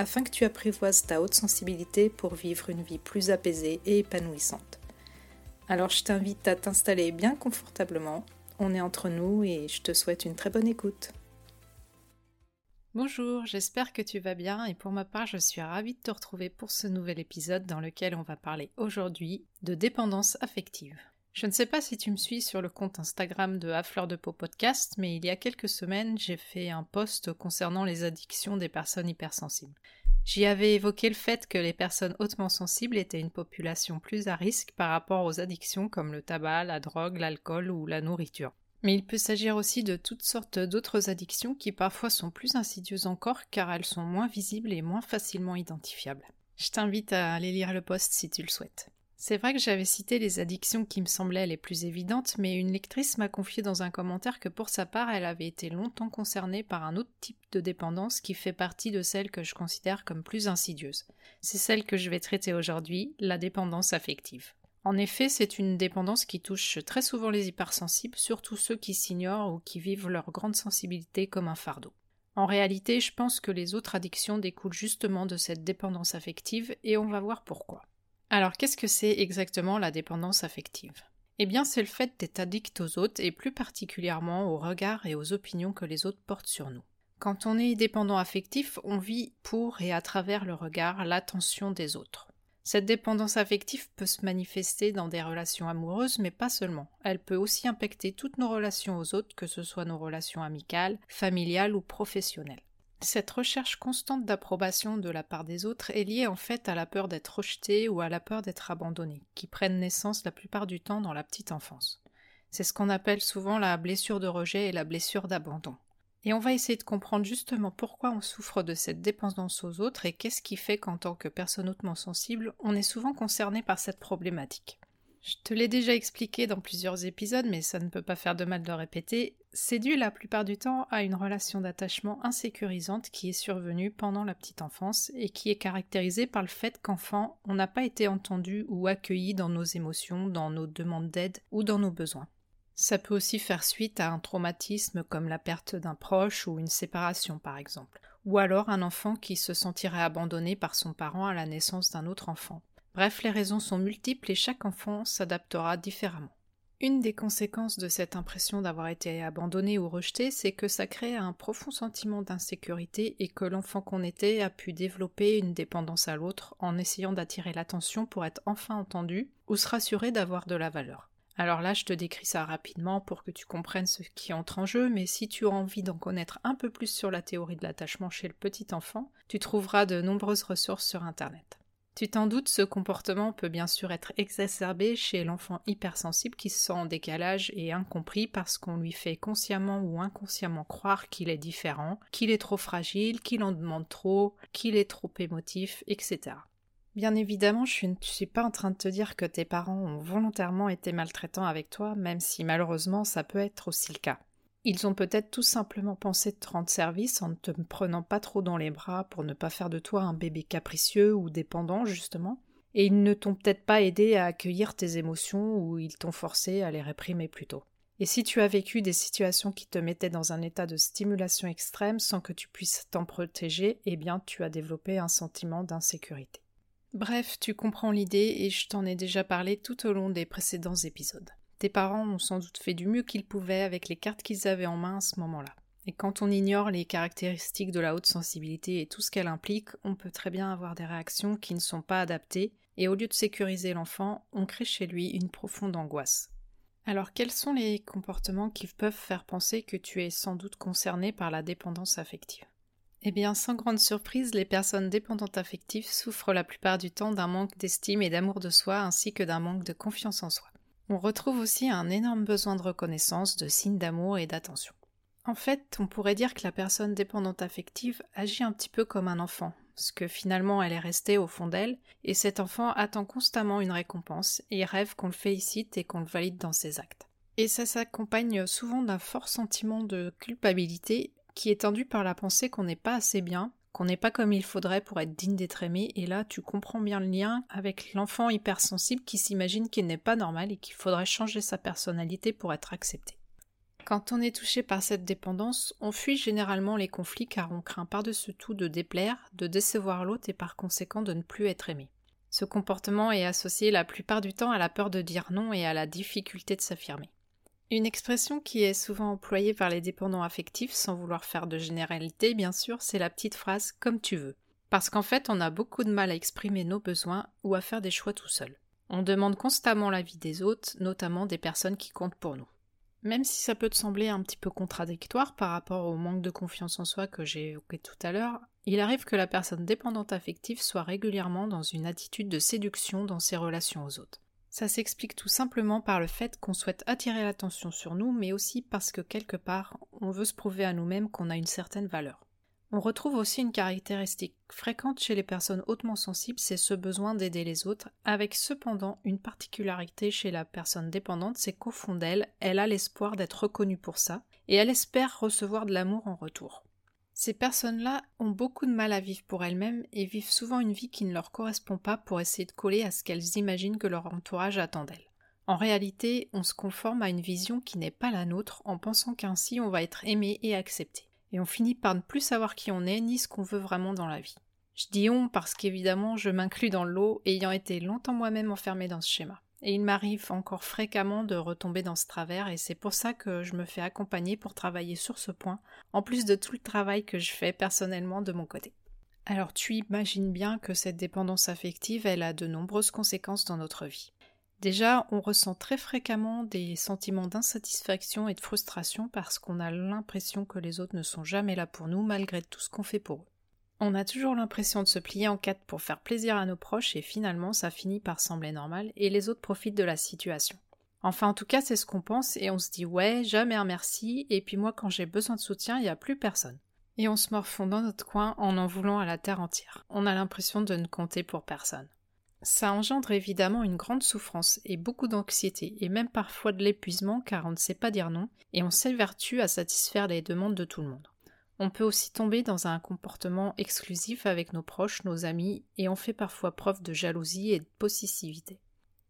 afin que tu apprivoises ta haute sensibilité pour vivre une vie plus apaisée et épanouissante. Alors je t'invite à t'installer bien confortablement, on est entre nous et je te souhaite une très bonne écoute. Bonjour, j'espère que tu vas bien et pour ma part je suis ravie de te retrouver pour ce nouvel épisode dans lequel on va parler aujourd'hui de dépendance affective. Je ne sais pas si tu me suis sur le compte Instagram de A Fleur de Peau Podcast, mais il y a quelques semaines, j'ai fait un post concernant les addictions des personnes hypersensibles. J'y avais évoqué le fait que les personnes hautement sensibles étaient une population plus à risque par rapport aux addictions comme le tabac, la drogue, l'alcool ou la nourriture. Mais il peut s'agir aussi de toutes sortes d'autres addictions qui parfois sont plus insidieuses encore car elles sont moins visibles et moins facilement identifiables. Je t'invite à aller lire le post si tu le souhaites. C'est vrai que j'avais cité les addictions qui me semblaient les plus évidentes, mais une lectrice m'a confié dans un commentaire que pour sa part, elle avait été longtemps concernée par un autre type de dépendance qui fait partie de celle que je considère comme plus insidieuse. C'est celle que je vais traiter aujourd'hui, la dépendance affective. En effet, c'est une dépendance qui touche très souvent les hypersensibles, surtout ceux qui s'ignorent ou qui vivent leur grande sensibilité comme un fardeau. En réalité, je pense que les autres addictions découlent justement de cette dépendance affective et on va voir pourquoi. Alors qu'est-ce que c'est exactement la dépendance affective? Eh bien c'est le fait d'être addict aux autres et plus particulièrement aux regards et aux opinions que les autres portent sur nous. Quand on est dépendant affectif, on vit pour et à travers le regard, l'attention des autres. Cette dépendance affective peut se manifester dans des relations amoureuses, mais pas seulement. Elle peut aussi impacter toutes nos relations aux autres, que ce soit nos relations amicales, familiales ou professionnelles. Cette recherche constante d'approbation de la part des autres est liée en fait à la peur d'être rejeté ou à la peur d'être abandonné, qui prennent naissance la plupart du temps dans la petite enfance. C'est ce qu'on appelle souvent la blessure de rejet et la blessure d'abandon. Et on va essayer de comprendre justement pourquoi on souffre de cette dépendance aux autres et qu'est-ce qui fait qu'en tant que personne hautement sensible, on est souvent concerné par cette problématique. Je te l'ai déjà expliqué dans plusieurs épisodes, mais ça ne peut pas faire de mal de répéter. C'est dû la plupart du temps à une relation d'attachement insécurisante qui est survenue pendant la petite enfance et qui est caractérisée par le fait qu'enfant, on n'a pas été entendu ou accueilli dans nos émotions, dans nos demandes d'aide ou dans nos besoins. Ça peut aussi faire suite à un traumatisme comme la perte d'un proche ou une séparation par exemple, ou alors un enfant qui se sentirait abandonné par son parent à la naissance d'un autre enfant. Bref, les raisons sont multiples et chaque enfant s'adaptera différemment. Une des conséquences de cette impression d'avoir été abandonné ou rejeté, c'est que ça crée un profond sentiment d'insécurité et que l'enfant qu'on était a pu développer une dépendance à l'autre en essayant d'attirer l'attention pour être enfin entendu ou se rassurer d'avoir de la valeur. Alors là, je te décris ça rapidement pour que tu comprennes ce qui entre en jeu, mais si tu as envie d'en connaître un peu plus sur la théorie de l'attachement chez le petit enfant, tu trouveras de nombreuses ressources sur Internet. Tu t'en doutes, ce comportement peut bien sûr être exacerbé chez l'enfant hypersensible qui se sent en décalage et incompris parce qu'on lui fait consciemment ou inconsciemment croire qu'il est différent, qu'il est trop fragile, qu'il en demande trop, qu'il est trop émotif, etc. Bien évidemment, je ne suis pas en train de te dire que tes parents ont volontairement été maltraitants avec toi, même si malheureusement ça peut être aussi le cas. Ils ont peut-être tout simplement pensé te rendre service en ne te prenant pas trop dans les bras pour ne pas faire de toi un bébé capricieux ou dépendant, justement, et ils ne t'ont peut-être pas aidé à accueillir tes émotions ou ils t'ont forcé à les réprimer plutôt. Et si tu as vécu des situations qui te mettaient dans un état de stimulation extrême sans que tu puisses t'en protéger, eh bien tu as développé un sentiment d'insécurité. Bref, tu comprends l'idée et je t'en ai déjà parlé tout au long des précédents épisodes. Tes parents ont sans doute fait du mieux qu'ils pouvaient avec les cartes qu'ils avaient en main à ce moment-là. Et quand on ignore les caractéristiques de la haute sensibilité et tout ce qu'elle implique, on peut très bien avoir des réactions qui ne sont pas adaptées, et au lieu de sécuriser l'enfant, on crée chez lui une profonde angoisse. Alors quels sont les comportements qui peuvent faire penser que tu es sans doute concerné par la dépendance affective? Eh bien, sans grande surprise, les personnes dépendantes affectives souffrent la plupart du temps d'un manque d'estime et d'amour de soi ainsi que d'un manque de confiance en soi. On retrouve aussi un énorme besoin de reconnaissance, de signes d'amour et d'attention. En fait, on pourrait dire que la personne dépendante affective agit un petit peu comme un enfant, ce que finalement elle est restée au fond d'elle, et cet enfant attend constamment une récompense, et rêve qu'on le félicite et qu'on le valide dans ses actes. Et ça s'accompagne souvent d'un fort sentiment de culpabilité qui est tendu par la pensée qu'on n'est pas assez bien, qu'on n'est pas comme il faudrait pour être digne d'être aimé, et là tu comprends bien le lien avec l'enfant hypersensible qui s'imagine qu'il n'est pas normal et qu'il faudrait changer sa personnalité pour être accepté. Quand on est touché par cette dépendance, on fuit généralement les conflits car on craint par-dessus tout de déplaire, de décevoir l'autre et par conséquent de ne plus être aimé. Ce comportement est associé la plupart du temps à la peur de dire non et à la difficulté de s'affirmer. Une expression qui est souvent employée par les dépendants affectifs, sans vouloir faire de généralité bien sûr, c'est la petite phrase comme tu veux. Parce qu'en fait, on a beaucoup de mal à exprimer nos besoins ou à faire des choix tout seul. On demande constamment l'avis des autres, notamment des personnes qui comptent pour nous. Même si ça peut te sembler un petit peu contradictoire par rapport au manque de confiance en soi que j'ai évoqué tout à l'heure, il arrive que la personne dépendante affective soit régulièrement dans une attitude de séduction dans ses relations aux autres. Ça s'explique tout simplement par le fait qu'on souhaite attirer l'attention sur nous, mais aussi parce que quelque part, on veut se prouver à nous-mêmes qu'on a une certaine valeur. On retrouve aussi une caractéristique fréquente chez les personnes hautement sensibles, c'est ce besoin d'aider les autres, avec cependant une particularité chez la personne dépendante, c'est qu'au fond d'elle, elle a l'espoir d'être reconnue pour ça, et elle espère recevoir de l'amour en retour. Ces personnes-là ont beaucoup de mal à vivre pour elles-mêmes et vivent souvent une vie qui ne leur correspond pas pour essayer de coller à ce qu'elles imaginent que leur entourage attend d'elles. En réalité, on se conforme à une vision qui n'est pas la nôtre en pensant qu'ainsi on va être aimé et accepté. Et on finit par ne plus savoir qui on est ni ce qu'on veut vraiment dans la vie. Je dis on parce qu'évidemment je m'inclus dans l'eau ayant été longtemps moi-même enfermée dans ce schéma. Et il m'arrive encore fréquemment de retomber dans ce travers et c'est pour ça que je me fais accompagner pour travailler sur ce point, en plus de tout le travail que je fais personnellement de mon côté. Alors tu imagines bien que cette dépendance affective, elle a de nombreuses conséquences dans notre vie. Déjà, on ressent très fréquemment des sentiments d'insatisfaction et de frustration parce qu'on a l'impression que les autres ne sont jamais là pour nous malgré tout ce qu'on fait pour eux. On a toujours l'impression de se plier en quatre pour faire plaisir à nos proches et finalement ça finit par sembler normal et les autres profitent de la situation. Enfin en tout cas c'est ce qu'on pense et on se dit ouais jamais merci et puis moi quand j'ai besoin de soutien il n'y a plus personne. Et on se morfond dans notre coin en en voulant à la terre entière. On a l'impression de ne compter pour personne. Ça engendre évidemment une grande souffrance et beaucoup d'anxiété et même parfois de l'épuisement car on ne sait pas dire non et on s'évertue à satisfaire les demandes de tout le monde. On peut aussi tomber dans un comportement exclusif avec nos proches, nos amis, et on fait parfois preuve de jalousie et de possessivité.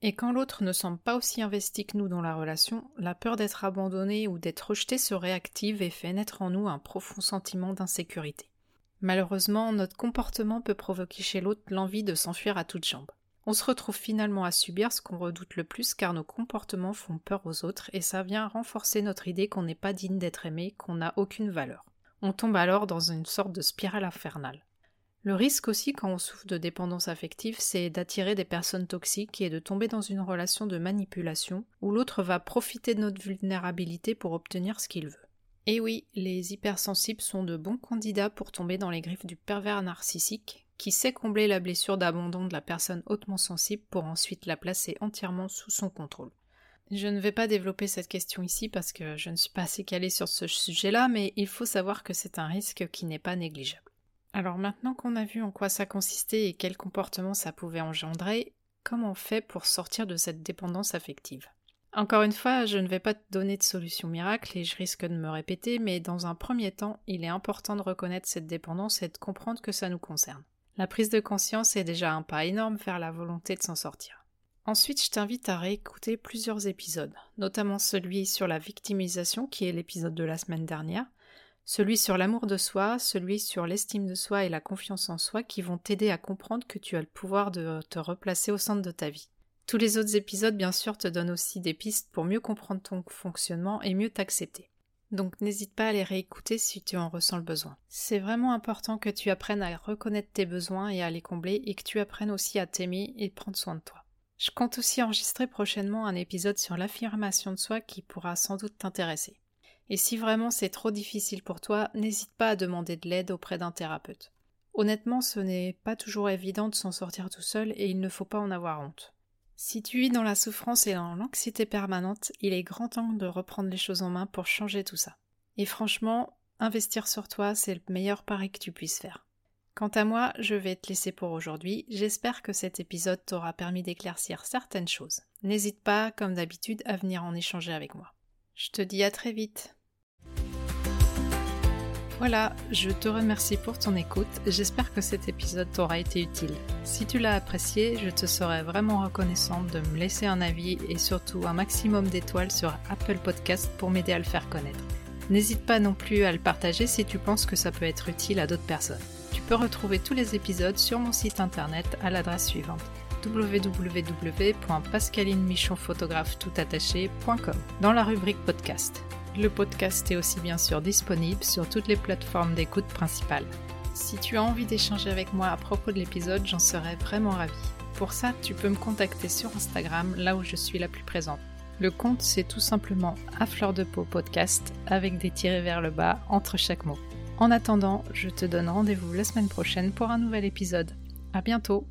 Et quand l'autre ne semble pas aussi investi que nous dans la relation, la peur d'être abandonné ou d'être rejeté se réactive et fait naître en nous un profond sentiment d'insécurité. Malheureusement, notre comportement peut provoquer chez l'autre l'envie de s'enfuir à toutes jambes. On se retrouve finalement à subir ce qu'on redoute le plus car nos comportements font peur aux autres et ça vient renforcer notre idée qu'on n'est pas digne d'être aimé, qu'on n'a aucune valeur. On tombe alors dans une sorte de spirale infernale. Le risque aussi quand on souffre de dépendance affective, c'est d'attirer des personnes toxiques et de tomber dans une relation de manipulation où l'autre va profiter de notre vulnérabilité pour obtenir ce qu'il veut. Et oui, les hypersensibles sont de bons candidats pour tomber dans les griffes du pervers narcissique qui sait combler la blessure d'abandon de la personne hautement sensible pour ensuite la placer entièrement sous son contrôle. Je ne vais pas développer cette question ici parce que je ne suis pas assez calée sur ce sujet-là, mais il faut savoir que c'est un risque qui n'est pas négligeable. Alors maintenant qu'on a vu en quoi ça consistait et quel comportement ça pouvait engendrer, comment on fait pour sortir de cette dépendance affective? Encore une fois, je ne vais pas te donner de solution miracle et je risque de me répéter, mais dans un premier temps, il est important de reconnaître cette dépendance et de comprendre que ça nous concerne. La prise de conscience est déjà un pas énorme vers la volonté de s'en sortir. Ensuite, je t'invite à réécouter plusieurs épisodes, notamment celui sur la victimisation, qui est l'épisode de la semaine dernière, celui sur l'amour de soi, celui sur l'estime de soi et la confiance en soi, qui vont t'aider à comprendre que tu as le pouvoir de te replacer au centre de ta vie. Tous les autres épisodes, bien sûr, te donnent aussi des pistes pour mieux comprendre ton fonctionnement et mieux t'accepter. Donc n'hésite pas à les réécouter si tu en ressens le besoin. C'est vraiment important que tu apprennes à reconnaître tes besoins et à les combler et que tu apprennes aussi à t'aimer et prendre soin de toi. Je compte aussi enregistrer prochainement un épisode sur l'affirmation de soi qui pourra sans doute t'intéresser. Et si vraiment c'est trop difficile pour toi, n'hésite pas à demander de l'aide auprès d'un thérapeute. Honnêtement, ce n'est pas toujours évident de s'en sortir tout seul et il ne faut pas en avoir honte. Si tu vis dans la souffrance et dans l'anxiété permanente, il est grand temps de reprendre les choses en main pour changer tout ça. Et franchement, investir sur toi, c'est le meilleur pari que tu puisses faire. Quant à moi, je vais te laisser pour aujourd'hui. J'espère que cet épisode t'aura permis d'éclaircir certaines choses. N'hésite pas, comme d'habitude, à venir en échanger avec moi. Je te dis à très vite. Voilà, je te remercie pour ton écoute. J'espère que cet épisode t'aura été utile. Si tu l'as apprécié, je te serais vraiment reconnaissante de me laisser un avis et surtout un maximum d'étoiles sur Apple Podcast pour m'aider à le faire connaître. N'hésite pas non plus à le partager si tu penses que ça peut être utile à d'autres personnes. Tu peux retrouver tous les épisodes sur mon site internet à l'adresse suivante www.pascalinemichonphotographe.com dans la rubrique podcast. Le podcast est aussi bien sûr disponible sur toutes les plateformes d'écoute principales. Si tu as envie d'échanger avec moi à propos de l'épisode, j'en serais vraiment ravie. Pour ça, tu peux me contacter sur Instagram, là où je suis la plus présente. Le compte, c'est tout simplement à fleur de peau podcast avec des tirés vers le bas entre chaque mot. En attendant, je te donne rendez-vous la semaine prochaine pour un nouvel épisode. À bientôt!